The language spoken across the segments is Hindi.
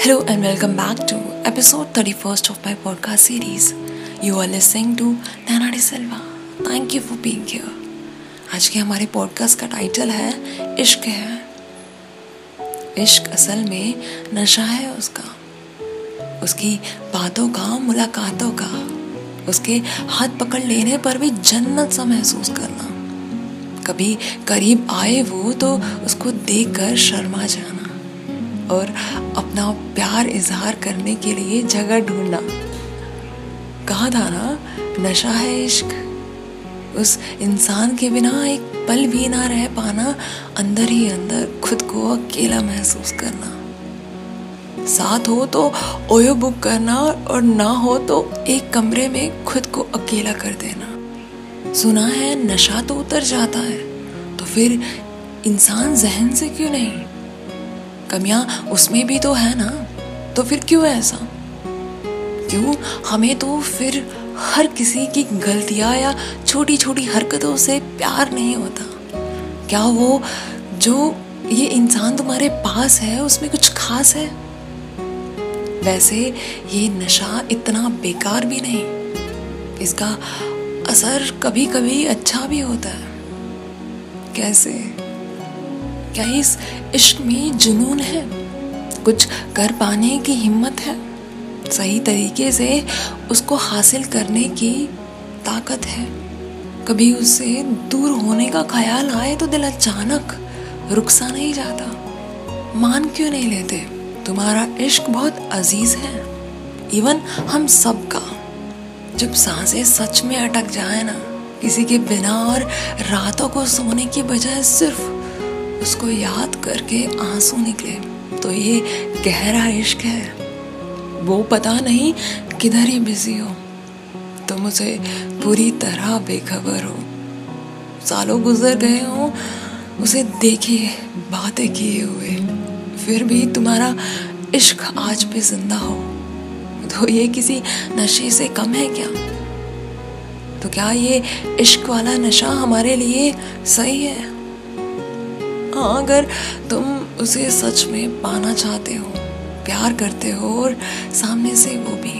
Hello and welcome back to episode 31st of my podcast series. You are listening to Nana De Silva. Thank you for being here. आज के हमारे पॉडकास्ट का टाइटल है इश्क है इश्क असल में नशा है उसका उसकी बातों का मुलाकातों का उसके हाथ पकड़ लेने पर भी जन्नत सा महसूस करना कभी करीब आए वो तो उसको देखकर शर्मा जाना और अपना प्यार इजहार करने के लिए जगह ढूंढना। कहा था ना, नशा है इश्क। उस इंसान के बिना एक पल भी ना रह पाना, अंदर ही अंदर खुद को अकेला महसूस करना। साथ हो तो ओयो बुक करना और ना हो तो एक कमरे में खुद को अकेला कर देना। सुना है, नशा तो उतर जाता है तो फिर इंसान जहन से क्यों नहीं? कमियाँ उसमें भी तो है ना? तो फिर क्यों ऐसा? क्यों? हमें तो फिर हर किसी की गलतियाँ या छोटी छोटी हरकतों से प्यार नहीं होता। क्या वो जो ये इंसान तुम्हारे पास है, उसमें कुछ खास है? वैसे ये नशा इतना बेकार भी नहीं। इसका असर कभी कभी अच्छा भी होता है। कैसे? क्या इस इश्क में जुनून है? कुछ कर पाने की हिम्मत है? सही तरीके से उसको हासिल करने की ताकत है। कभी उससे दूर होने का ख्याल आए तो दिल अचानक रुक सा नहीं जाता। मान क्यों नहीं लेते? तुम्हारा इश्क बहुत अज़ीज़ है। इवन हम सब का जब साँसें सच में अटक जाए ना, किसी के बिना और रातों को सोने की बजाय सिर्फ़ उसको याद करके आँसू निकले। तो ये गहरा इश्क है। वो पता नहीं किधर ही बिज़ी हो। तो उसे पूरी तरह बेखबर हो। सालों गुजर गए हो, उसे देखे, बातें किए हुए। फिर भी तुम्हारा इश्क आज भी ज़िंदा हो। तो ये किसी नशे से कम है क्या? तो क्या ये इश्क वाला नशा हमारे लिए सही है? हाँ अगर तुम उसे सच में पाना चाहते हो, प्यार करते हो और सामने से वो भी,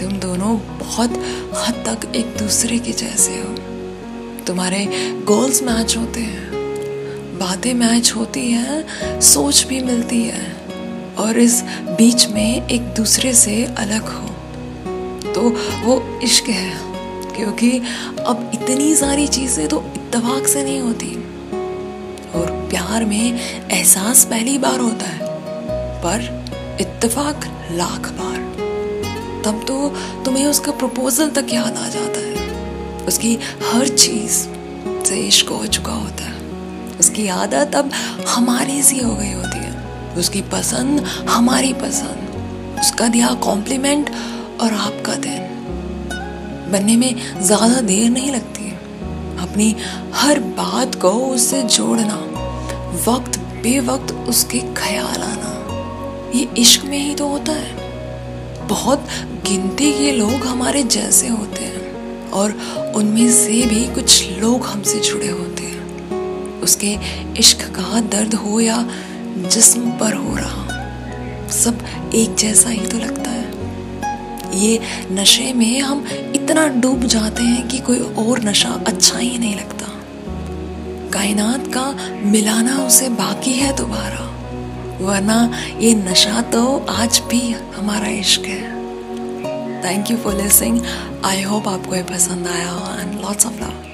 तुम दोनों बहुत हद तक एक दूसरे के जैसे हो। तुम्हारे गोल्स मैच होते हैं, बातें मैच होती हैं, सोच भी मिलती है और इस बीच में एक दूसरे से अलग हो। तो वो इश्क है, क्योंकि अब इतनी सारी चीज़ें तो इत्तेफाक से नहीं होती। प्यार में एहसास पहली बार होता है, पर इत्तेफाक लाख बार। तब तो तुम्हें उसका प्रपोजल तक याद आ जाता है। उसकी हर चीज़ से इश्क हो चुका होता है। उसकी आदत अब हमारी सी हो गई होती है। उसकी पसंद हमारी पसंद। उसका दिया कॉम्प्लीमेंट और आपका दिन। बनने में ज़्यादा देर नहीं लगती। है अपनी हर बात को उससे जोड़ना। वक्त, बेवक्त उसके ख्याल आना। ये इश्क में ही तो होता है। बहुत गिनती के लोग हमारे जैसे होते हैं और उनमें से भी कुछ लोग हमसे जुड़े होते हैं। उसके इश्क का दर्द हो या जिस्म पर हो रहा, सब एक जैसा ही तो लगता है। ये नशे में हम इतना डूब जाते हैं कि कोई और नशा अच्छा ही नहीं लगता। कायनात का मिलाना उसे बाकी है दोबारा। वरना ये नशा तो आज भी हमारा इश्क है। Thank you for listening I hope आपको ये पसंद आया एंड लॉट्स ऑफ़ लव